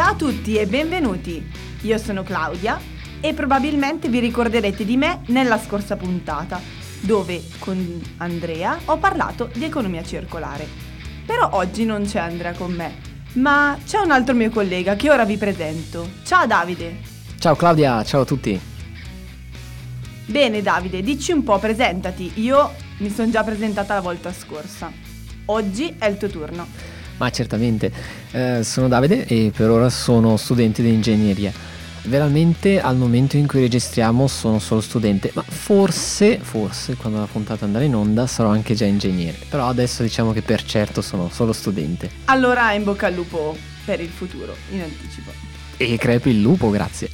Ciao a tutti e benvenuti! Io sono Claudia e probabilmente vi ricorderete di me nella scorsa puntata, dove con Andrea ho parlato di economia circolare. Però oggi non c'è Andrea con me, ma c'è un altro mio collega che ora vi presento. Ciao Davide! Ciao Claudia, ciao a tutti! Bene Davide, dici un po', presentati. Io mi sono già presentata la volta scorsa. Oggi è il tuo turno. Ma certamente, eh, sono Davide e per ora sono studente di ingegneria. Veramente al momento in cui registriamo sono solo studente, ma forse, forse quando la puntata andrà in onda sarò anche già ingegnere. Però adesso diciamo che per certo sono solo studente. Allora in bocca al lupo per il futuro, in anticipo. E crepi il lupo, grazie.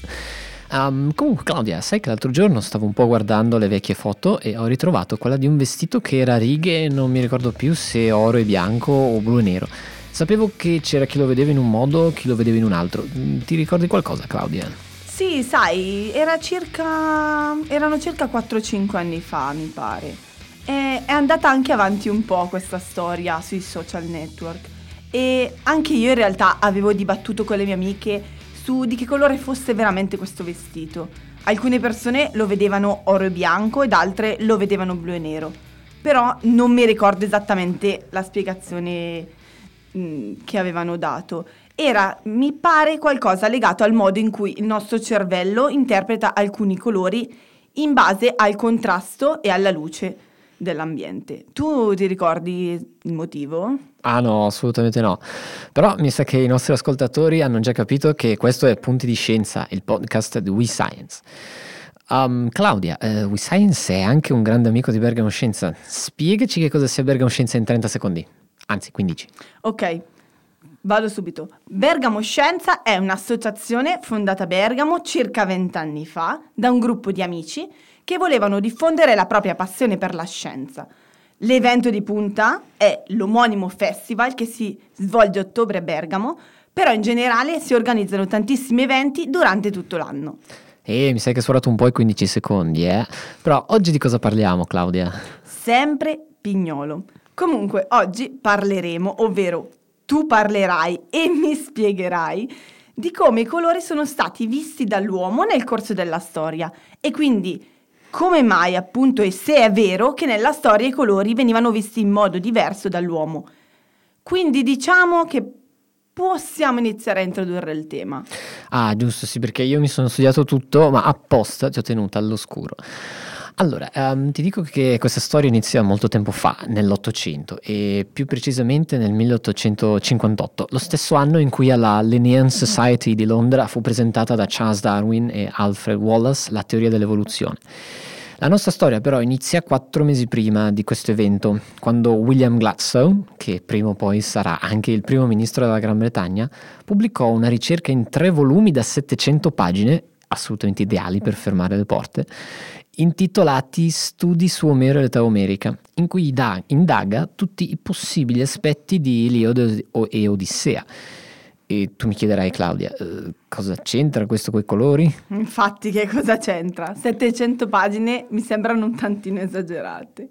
Um, comunque Claudia, sai che l'altro giorno stavo un po' guardando le vecchie foto e ho ritrovato quella di un vestito che era a righe, non mi ricordo più se oro e bianco o blu e nero. Sapevo che c'era chi lo vedeva in un modo, chi lo vedeva in un altro. Mm, ti ricordi qualcosa, Claudia? Sì, sai, era circa, erano circa 4-5 anni fa, mi pare. E è andata anche avanti un po' questa storia sui social network. E anche io in realtà avevo dibattuto con le mie amiche su di che colore fosse veramente questo vestito. Alcune persone lo vedevano oro e bianco ed altre lo vedevano blu e nero. Però non mi ricordo esattamente la spiegazione Mm, che avevano dato. Era, mi pare, qualcosa legato al modo in cui il nostro cervello interpreta alcuni colori in base al contrasto e alla luce dell'ambiente. Tu ti ricordi il motivo? Ah no, assolutamente no. Però mi sa che i nostri ascoltatori hanno già capito che questo è Punti di Scienza, il podcast di WeScience. Um, Claudia, uh, WeScience è anche un grande amico di Bergamo Scienza. Spiegaci che cosa sia Bergamo Scienza in 30 secondi anzi 15. Ok, vado subito. Bergamo Scienza è un'associazione fondata a Bergamo circa vent'anni fa da un gruppo di amici che volevano diffondere la propria passione per la scienza. L'evento di punta è l'omonimo festival che si svolge a ottobre a Bergamo, però in generale si organizzano tantissimi eventi durante tutto l'anno. E mi sai che hai suonato un po' i 15 secondi, eh? Però oggi di cosa parliamo, Claudia? Sempre pignolo. Comunque, oggi parleremo, ovvero tu parlerai e mi spiegherai di come i colori sono stati visti dall'uomo nel corso della storia e quindi come mai appunto e se è vero che nella storia i colori venivano visti in modo diverso dall'uomo. Quindi diciamo che possiamo iniziare a introdurre il tema. Ah, giusto, sì, perché io mi sono studiato tutto, ma apposta ti ho tenuta all'oscuro. Allora, um, ti dico che questa storia inizia molto tempo fa, nell'Ottocento, e più precisamente nel 1858, lo stesso anno in cui alla Linnean Society di Londra fu presentata da Charles Darwin e Alfred Wallace la teoria dell'evoluzione. La nostra storia però inizia quattro mesi prima di questo evento, quando William Gladstone, che prima o poi sarà anche il primo ministro della Gran Bretagna, pubblicò una ricerca in tre volumi da 700 pagine, assolutamente ideali per fermare le porte, intitolati Studi su Omero e l'età omerica, in cui indaga tutti i possibili aspetti di Iliade e Odissea. E tu mi chiederai, Claudia, eh, cosa c'entra questo coi colori? Infatti, che cosa c'entra? 700 pagine mi sembrano un tantino esagerate.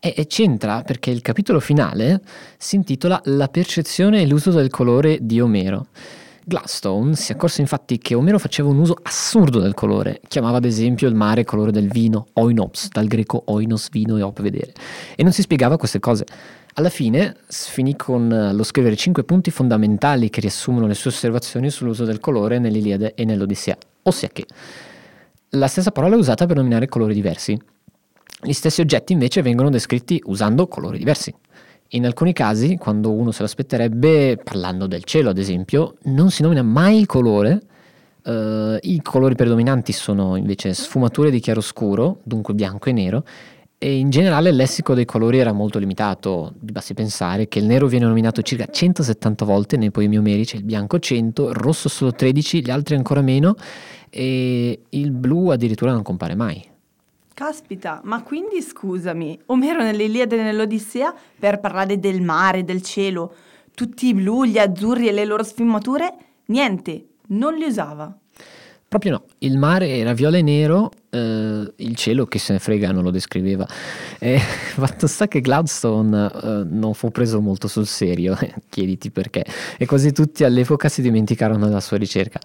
E, e c'entra perché il capitolo finale si intitola La percezione e l'uso del colore di Omero. Gladstone si accorse infatti che Omero faceva un uso assurdo del colore, chiamava ad esempio il mare colore del vino, oinops, dal greco oinos, vino e op vedere, e non si spiegava queste cose. Alla fine finì con eh, lo scrivere cinque punti fondamentali che riassumono le sue osservazioni sull'uso del colore nell'Iliade e nell'Odissea, ossia che la stessa parola è usata per nominare colori diversi. Gli stessi oggetti invece vengono descritti usando colori diversi. In alcuni casi, quando uno se l'aspetterebbe, parlando del cielo ad esempio, non si nomina mai il colore. Uh, I colori predominanti sono invece sfumature di chiaroscuro, dunque bianco e nero, e in generale il lessico dei colori era molto limitato. Basti pensare che il nero viene nominato circa 170 volte nei poemi omerici, il bianco 100, il rosso solo 13, gli altri ancora meno, e il blu addirittura non compare mai. Caspita, ma quindi scusami, Omero nell'Iliade e nell'Odissea, per parlare del mare, del cielo, tutti i blu, gli azzurri e le loro sfumature, niente, non li usava. Proprio no, il mare era viola e nero eh, il cielo che se ne frega non lo descriveva. E fatto sta che Gladstone eh, non fu preso molto sul serio, chiediti perché, e quasi tutti all'epoca si dimenticarono della sua ricerca.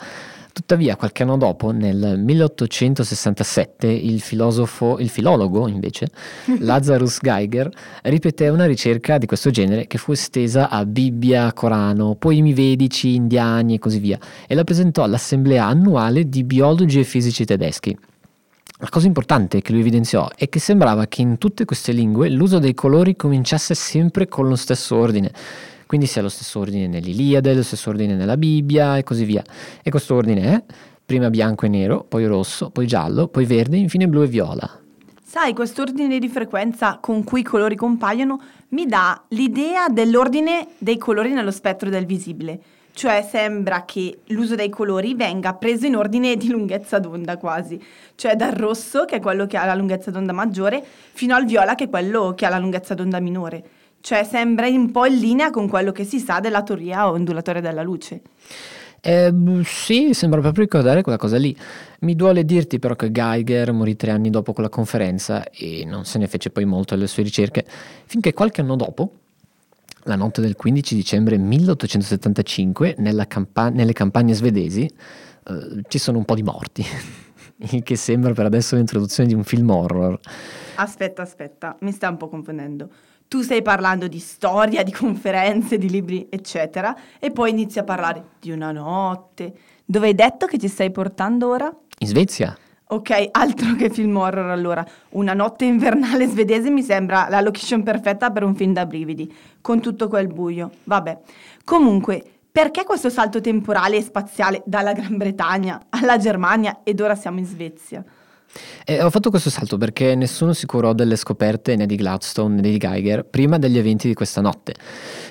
Tuttavia, qualche anno dopo, nel 1867, il, filosofo, il filologo, invece, Lazarus Geiger, ripeté una ricerca di questo genere che fu estesa a Bibbia, Corano, poemi vedici, indiani e così via, e la presentò all'assemblea annuale di biologi e fisici tedeschi. La cosa importante che lui evidenziò è che sembrava che in tutte queste lingue l'uso dei colori cominciasse sempre con lo stesso ordine quindi si ha lo stesso ordine nell'Iliade, lo stesso ordine nella Bibbia e così via. E questo ordine è prima bianco e nero, poi rosso, poi giallo, poi verde, infine blu e viola. Sai, quest'ordine di frequenza con cui i colori compaiono mi dà l'idea dell'ordine dei colori nello spettro del visibile. Cioè sembra che l'uso dei colori venga preso in ordine di lunghezza d'onda quasi. Cioè dal rosso, che è quello che ha la lunghezza d'onda maggiore, fino al viola, che è quello che ha la lunghezza d'onda minore. Cioè sembra un po' in linea con quello che si sa della teoria ondulatoria della luce. Eh, sì, sembra proprio ricordare quella cosa lì. Mi duole dirti però che Geiger morì tre anni dopo quella conferenza e non se ne fece poi molto alle sue ricerche, finché qualche anno dopo, la notte del 15 dicembre 1875, campa- nelle campagne svedesi, eh, ci sono un po' di morti. Il che sembra per adesso l'introduzione di un film horror. Aspetta, aspetta, mi sta un po' confondendo tu stai parlando di storia, di conferenze, di libri, eccetera, e poi inizi a parlare di una notte. Dove hai detto che ci stai portando ora? In Svezia. Ok, altro che film horror allora. Una notte invernale svedese mi sembra la location perfetta per un film da brividi, con tutto quel buio. Vabbè. Comunque, perché questo salto temporale e spaziale dalla Gran Bretagna alla Germania ed ora siamo in Svezia? Eh, ho fatto questo salto perché nessuno si curò delle scoperte né di Gladstone né di Geiger prima degli eventi di questa notte.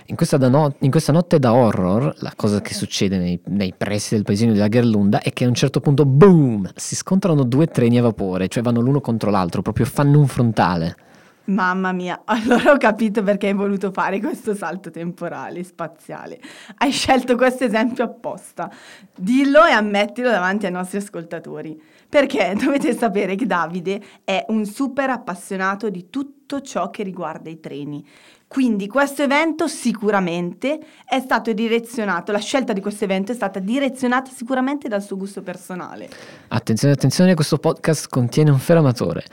In questa, no- in questa notte da horror, la cosa che succede nei, nei pressi del paesino di Lagerlunda è che a un certo punto, boom, si scontrano due treni a vapore, cioè vanno l'uno contro l'altro, proprio fanno un frontale. Mamma mia, allora ho capito perché hai voluto fare questo salto temporale, spaziale. Hai scelto questo esempio apposta. Dillo e ammettilo davanti ai nostri ascoltatori. Perché dovete sapere che Davide è un super appassionato di tutto ciò che riguarda i treni. Quindi questo evento sicuramente è stato direzionato, la scelta di questo evento è stata direzionata sicuramente dal suo gusto personale. Attenzione, attenzione, questo podcast contiene un fermatore.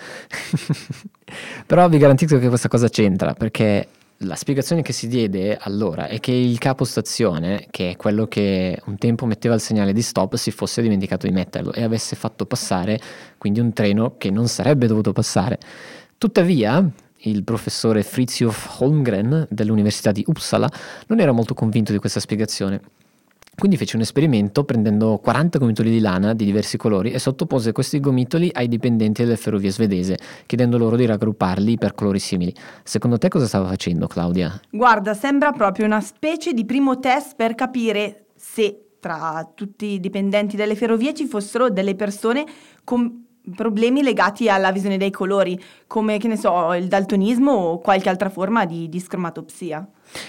Però vi garantisco che questa cosa c'entra perché la spiegazione che si diede allora è che il capo stazione, che è quello che un tempo metteva il segnale di stop, si fosse dimenticato di metterlo e avesse fatto passare quindi un treno che non sarebbe dovuto passare. Tuttavia, il professore Fritjof Holmgren dell'Università di Uppsala non era molto convinto di questa spiegazione quindi fece un esperimento prendendo 40 gomitoli di lana di diversi colori e sottopose questi gomitoli ai dipendenti delle ferrovie svedese, chiedendo loro di raggrupparli per colori simili. Secondo te cosa stava facendo Claudia? Guarda, sembra proprio una specie di primo test per capire se tra tutti i dipendenti delle ferrovie ci fossero delle persone con problemi legati alla visione dei colori, come che ne so, il daltonismo o qualche altra forma di discromatopsia.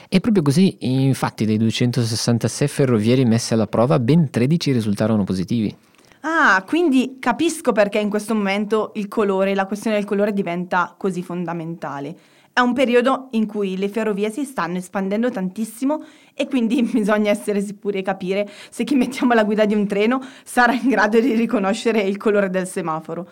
E proprio così, infatti, dei 266 ferrovieri messi alla prova, ben 13 risultarono positivi. Ah, quindi capisco perché in questo momento il colore, la questione del colore diventa così fondamentale. È un periodo in cui le ferrovie si stanno espandendo tantissimo e quindi bisogna essere sicuri e capire se chi mettiamo alla guida di un treno sarà in grado di riconoscere il colore del semaforo.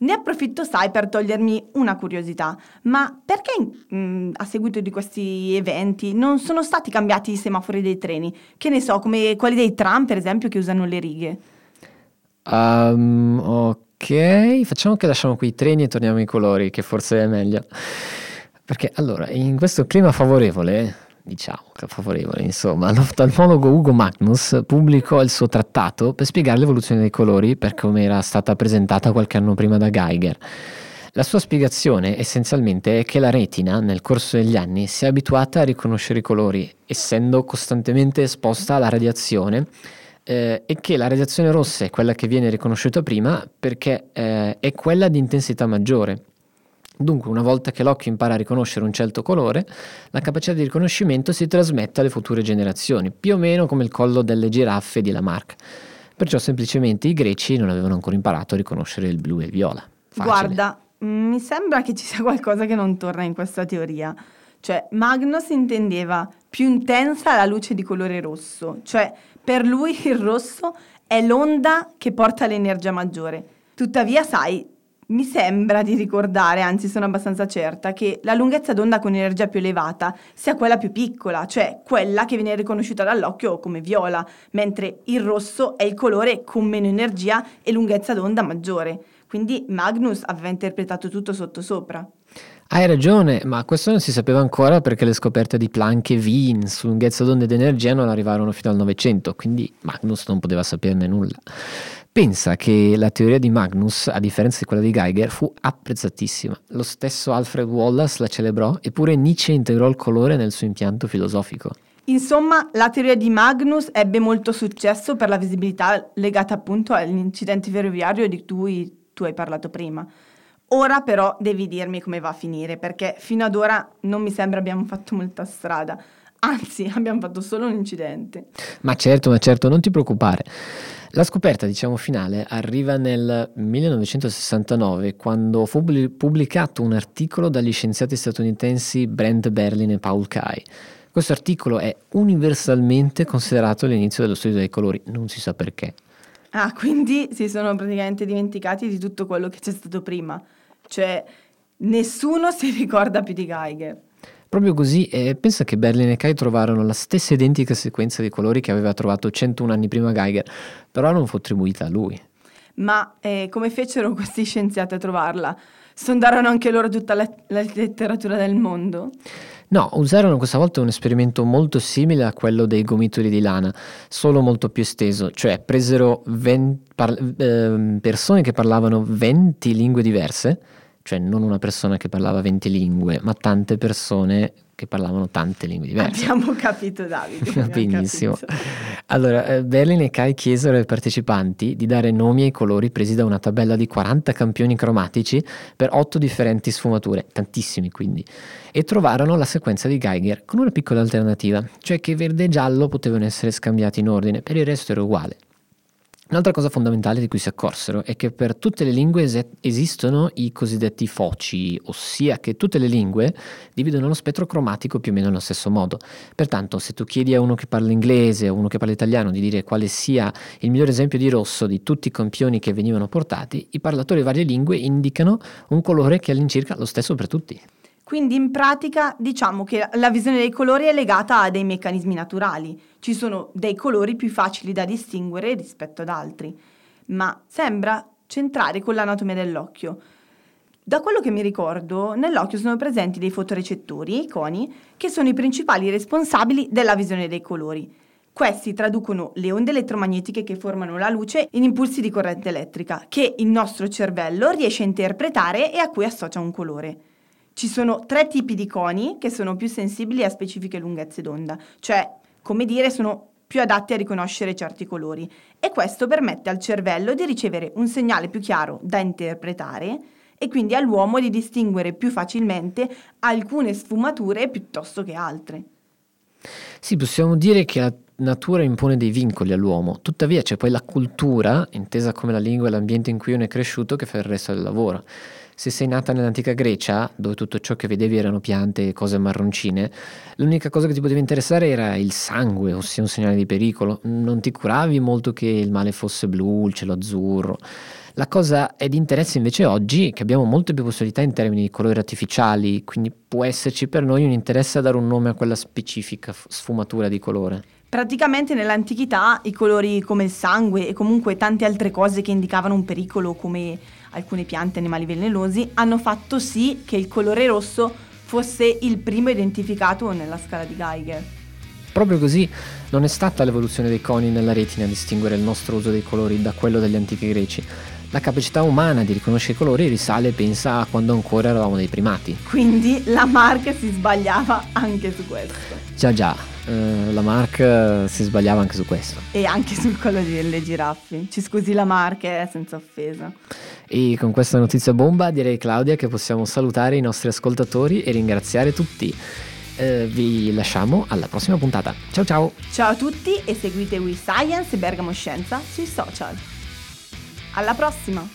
Ne approfitto, sai, per togliermi una curiosità, ma perché mh, mm, a seguito di questi eventi non sono stati cambiati i semafori dei treni? Che ne so, come quelli dei tram, per esempio, che usano le righe? Um, ok, facciamo che lasciamo qui i treni e torniamo ai colori, che forse è meglio. Perché allora, in questo clima favorevole, diciamo favorevole, insomma, l'oftalmologo Ugo Magnus pubblicò il suo trattato per spiegare l'evoluzione dei colori per come era stata presentata qualche anno prima da Geiger. La sua spiegazione essenzialmente è che la retina nel corso degli anni si è abituata a riconoscere i colori, essendo costantemente esposta alla radiazione eh, e che la radiazione rossa è quella che viene riconosciuta prima perché eh, è quella di intensità maggiore Dunque, una volta che l'occhio impara a riconoscere un certo colore, la capacità di riconoscimento si trasmette alle future generazioni, più o meno come il collo delle giraffe di Lamarck. Perciò semplicemente i greci non avevano ancora imparato a riconoscere il blu e il viola. Facile. Guarda, mi sembra che ci sia qualcosa che non torna in questa teoria. Cioè, Magnus intendeva più intensa la luce di colore rosso, cioè per lui il rosso è l'onda che porta l'energia maggiore. Tuttavia, sai, mi sembra di ricordare, anzi sono abbastanza certa, che la lunghezza d'onda con energia più elevata sia quella più piccola, cioè quella che viene riconosciuta dall'occhio come viola, mentre il rosso è il colore con meno energia e lunghezza d'onda maggiore. Quindi Magnus aveva interpretato tutto sottosopra. Hai ragione, ma questo non si sapeva ancora perché le scoperte di Planck e Wien su lunghezza d'onda ed energia non arrivarono fino al Novecento, quindi Magnus non poteva saperne nulla. Pensa che la teoria di Magnus, a differenza di quella di Geiger, fu apprezzatissima. Lo stesso Alfred Wallace la celebrò, eppure Nietzsche integrò il colore nel suo impianto filosofico. Insomma, la teoria di Magnus ebbe molto successo per la visibilità legata appunto all'incidente ferroviario di cui tu hai parlato prima. Ora però devi dirmi come va a finire, perché fino ad ora non mi sembra abbiamo fatto molta strada. Anzi, abbiamo fatto solo un incidente. Ma certo, ma certo, non ti preoccupare. La scoperta, diciamo, finale arriva nel 1969, quando fu pubblicato un articolo dagli scienziati statunitensi Brent Berlin e Paul Kai. Questo articolo è universalmente considerato l'inizio dello studio dei colori, non si sa perché. Ah, quindi si sono praticamente dimenticati di tutto quello che c'è stato prima. Cioè, nessuno si ricorda più di Geiger. Proprio così, e pensa che Berlin e Kai trovarono la stessa identica sequenza di colori che aveva trovato 101 anni prima Geiger, però non fu attribuita a lui. Ma eh, come fecero questi scienziati a trovarla? Sondarono anche loro tutta la, la letteratura del mondo? No, usarono questa volta un esperimento molto simile a quello dei gomitoli di lana, solo molto più esteso, cioè presero 20 par- eh, persone che parlavano 20 lingue diverse, cioè non una persona che parlava 20 lingue, ma tante persone che parlavano tante lingue diverse. Abbiamo capito Davide. Benissimo. Capito. Allora, eh, Berlin e Kai chiesero ai partecipanti di dare nomi ai colori presi da una tabella di 40 campioni cromatici per 8 differenti sfumature, tantissimi quindi, e trovarono la sequenza di Geiger con una piccola alternativa, cioè che verde e giallo potevano essere scambiati in ordine, per il resto era uguale. Un'altra cosa fondamentale di cui si accorsero è che per tutte le lingue es- esistono i cosiddetti foci, ossia che tutte le lingue dividono lo spettro cromatico più o meno nello stesso modo. Pertanto, se tu chiedi a uno che parla inglese o uno che parla italiano di dire quale sia il miglior esempio di rosso di tutti i campioni che venivano portati, i parlatori di varie lingue indicano un colore che è all'incirca lo stesso per tutti. Quindi in pratica diciamo che la visione dei colori è legata a dei meccanismi naturali. Ci sono dei colori più facili da distinguere rispetto ad altri, ma sembra centrare con l'anatomia dell'occhio. Da quello che mi ricordo, nell'occhio sono presenti dei fotorecettori, i coni, che sono i principali responsabili della visione dei colori. Questi traducono le onde elettromagnetiche che formano la luce in impulsi di corrente elettrica, che il nostro cervello riesce a interpretare e a cui associa un colore. Ci sono tre tipi di coni che sono più sensibili a specifiche lunghezze d'onda, cioè, come dire, sono più adatti a riconoscere certi colori e questo permette al cervello di ricevere un segnale più chiaro da interpretare e quindi all'uomo di distinguere più facilmente alcune sfumature piuttosto che altre. Sì, possiamo dire che la natura impone dei vincoli all'uomo, tuttavia c'è poi la cultura, intesa come la lingua e l'ambiente in cui uno è cresciuto, che fa il resto del lavoro. Se sei nata nell'antica Grecia, dove tutto ciò che vedevi erano piante e cose marroncine, l'unica cosa che ti poteva interessare era il sangue, ossia un segnale di pericolo. Non ti curavi molto che il male fosse blu, il cielo azzurro. La cosa è di interesse invece oggi che abbiamo molte più possibilità in termini di colori artificiali, quindi può esserci per noi un interesse a dare un nome a quella specifica sfumatura di colore. Praticamente nell'antichità i colori come il sangue e comunque tante altre cose che indicavano un pericolo come alcune piante e animali velenosi hanno fatto sì che il colore rosso fosse il primo identificato nella scala di Geiger. Proprio così non è stata l'evoluzione dei coni nella retina a distinguere il nostro uso dei colori da quello degli antichi greci. La capacità umana di riconoscere i colori risale, pensa, a quando ancora eravamo dei primati. Quindi la Mark si sbagliava anche su questo. Già già, eh, la Mark si sbagliava anche su questo. E anche sul collo delle giraffe. Ci scusi la Mark, eh, senza offesa. E con questa notizia bomba direi Claudia che possiamo salutare i nostri ascoltatori e ringraziare tutti. eh, vi lasciamo alla prossima puntata. Ciao ciao! Ciao a tutti e seguite We Science e Bergamo Scienza sui social. Alla prossima!